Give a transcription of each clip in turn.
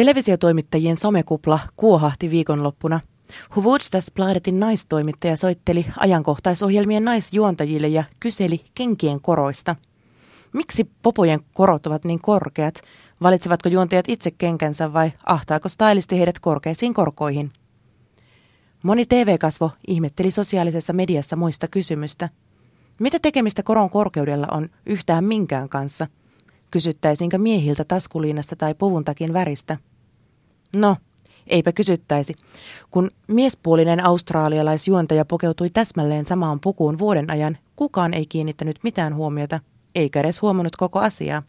Televisiotoimittajien somekupla kuohahti viikonloppuna. Huvudstasbladetin naistoimittaja soitteli ajankohtaisohjelmien naisjuontajille ja kyseli kenkien koroista. Miksi popojen korot ovat niin korkeat? Valitsevatko juontajat itse kenkänsä vai ahtaako stylisti heidät korkeisiin korkoihin? Moni TV-kasvo ihmetteli sosiaalisessa mediassa muista kysymystä. Mitä tekemistä koron korkeudella on yhtään minkään kanssa? Kysyttäisiinkö miehiltä taskuliinasta tai puvuntakin väristä? No, eipä kysyttäisi. Kun miespuolinen australialaisjuontaja pokeutui täsmälleen samaan pukuun vuoden ajan, kukaan ei kiinnittänyt mitään huomiota, eikä edes huomannut koko asiaa.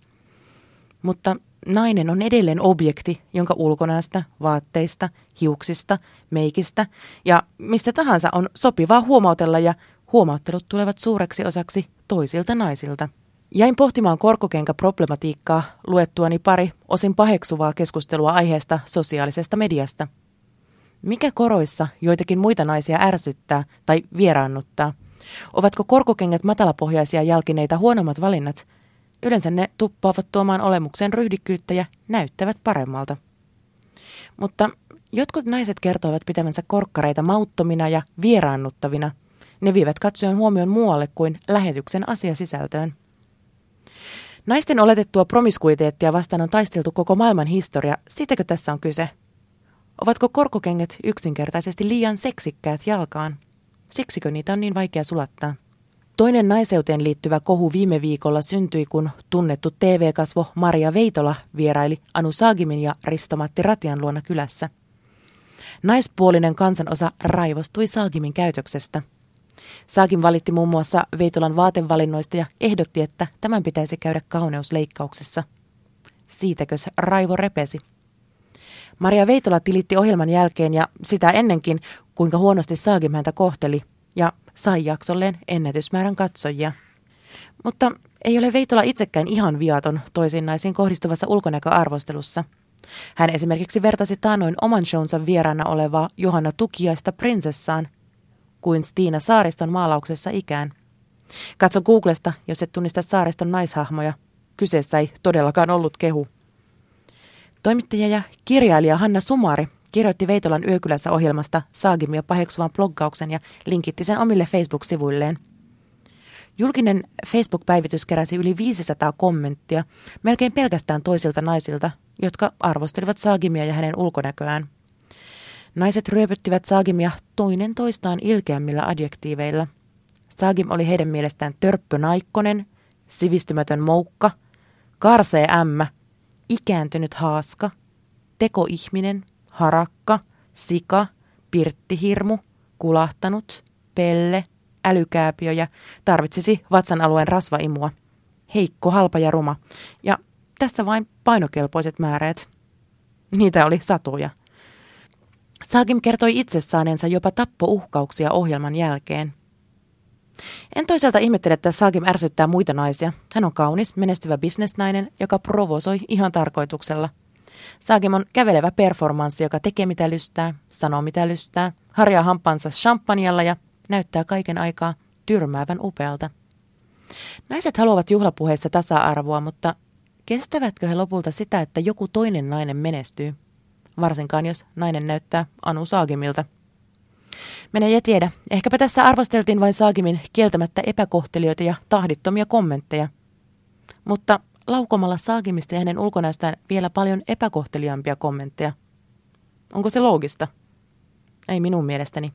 Mutta nainen on edelleen objekti, jonka ulkonäöstä, vaatteista, hiuksista, meikistä ja mistä tahansa on sopivaa huomautella ja huomauttelut tulevat suureksi osaksi toisilta naisilta. Jäin pohtimaan korkokenkä-problematiikkaa luettuani pari osin paheksuvaa keskustelua aiheesta sosiaalisesta mediasta. Mikä koroissa joitakin muita naisia ärsyttää tai vieraannuttaa? Ovatko korkokengät matalapohjaisia jalkineita huonommat valinnat? Yleensä ne tuppaavat tuomaan olemukseen ryhdikkyyttä ja näyttävät paremmalta. Mutta jotkut naiset kertoivat pitävänsä korkkareita mauttomina ja vieraannuttavina. Ne viivät katsojan huomion muualle kuin lähetyksen asiasisältöön. Naisten oletettua promiskuiteettia vastaan on taisteltu koko maailman historia. Sitäkö tässä on kyse? Ovatko korkokengät yksinkertaisesti liian seksikkäät jalkaan? Siksikö niitä on niin vaikea sulattaa? Toinen naiseuteen liittyvä kohu viime viikolla syntyi, kun tunnettu TV-kasvo Maria Veitola vieraili Anu Saagimin ja Ristomatti Ratian luona kylässä. Naispuolinen kansanosa raivostui Saagimin käytöksestä – Saakin valitti muun muassa Veitolan vaatevalinnoista ja ehdotti, että tämän pitäisi käydä kauneusleikkauksessa. Siitäkös raivo repesi? Maria Veitola tilitti ohjelman jälkeen ja sitä ennenkin, kuinka huonosti Saakim häntä kohteli ja sai jaksolleen ennätysmäärän katsojia. Mutta ei ole Veitola itsekään ihan viaton toisiin naisiin kohdistuvassa ulkonäköarvostelussa. Hän esimerkiksi vertasi taanoin oman shownsa vieraana olevaa Johanna Tukiaista prinsessaan – kuin Stiina Saariston maalauksessa ikään. Katso Googlesta, jos et tunnista Saariston naishahmoja. Kyseessä ei todellakaan ollut kehu. Toimittaja ja kirjailija Hanna Sumari kirjoitti Veitolan Yökylässä ohjelmasta Saagimia paheksuvan bloggauksen ja linkitti sen omille Facebook-sivuilleen. Julkinen Facebook-päivitys keräsi yli 500 kommenttia, melkein pelkästään toisilta naisilta, jotka arvostelivat Saagimia ja hänen ulkonäköään – Naiset ryöpyttivät Saagimia toinen toistaan ilkeämmillä adjektiiveilla. Saagim oli heidän mielestään törppönaikkonen, sivistymätön moukka, karsee ämmä, ikääntynyt haaska, tekoihminen, harakka, sika, pirttihirmu, kulahtanut, pelle, älykääpiö ja tarvitsisi vatsan alueen rasvaimua. Heikko, halpa ja ruma. Ja tässä vain painokelpoiset määreet. Niitä oli satoja. Saagim kertoi itse saaneensa jopa tappouhkauksia ohjelman jälkeen. En toisaalta ihmettele, että Saagim ärsyttää muita naisia. Hän on kaunis, menestyvä bisnesnainen, joka provosoi ihan tarkoituksella. Saagim on kävelevä performanssi, joka tekee mitä lystää, sanoo mitä lystää, harjaa hampansa champanjalla ja näyttää kaiken aikaa tyrmäävän upealta. Naiset haluavat juhlapuheissa tasa-arvoa, mutta kestävätkö he lopulta sitä, että joku toinen nainen menestyy? Varsinkaan jos nainen näyttää Anu Saagimilta. Mene ja tiedä, ehkäpä tässä arvosteltiin vain Saagimin kieltämättä epäkohtelijoita ja tahdittomia kommentteja. Mutta laukomalla Saagimista ja hänen ulkonäöstään vielä paljon epäkohteliaampia kommentteja. Onko se loogista? Ei minun mielestäni.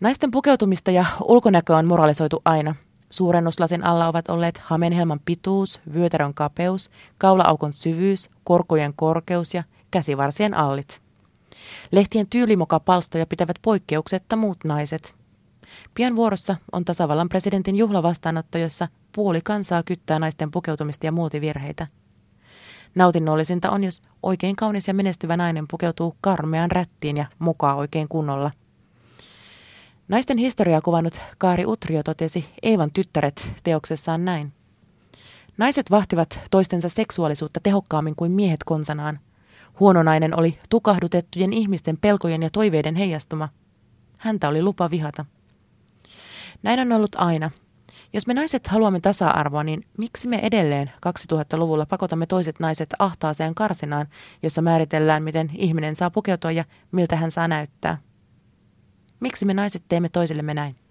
Naisten pukeutumista ja ulkonäköä on moralisoitu aina. Suurennuslasin alla ovat olleet hamenhelman pituus, vyötärön kapeus, kaulaaukon syvyys, korkojen korkeus ja käsivarsien allit. Lehtien tyylimokapalstoja pitävät poikkeuksetta muut naiset. Pian vuorossa on tasavallan presidentin juhlavastaanotto, jossa puoli kansaa kyttää naisten pukeutumista ja muotivirheitä. Nautinnollisinta on, jos oikein kaunis ja menestyvä nainen pukeutuu karmeaan rättiin ja mukaan oikein kunnolla. Naisten historiaa kuvannut Kaari Utrio totesi Eivan tyttäret teoksessaan näin. Naiset vahtivat toistensa seksuaalisuutta tehokkaammin kuin miehet konsanaan – Huononainen oli tukahdutettujen ihmisten pelkojen ja toiveiden heijastuma. Häntä oli lupa vihata. Näin on ollut aina. Jos me naiset haluamme tasa-arvoa, niin miksi me edelleen 2000-luvulla pakotamme toiset naiset ahtaaseen karsinaan, jossa määritellään, miten ihminen saa pukeutua ja miltä hän saa näyttää? Miksi me naiset teemme toisillemme näin?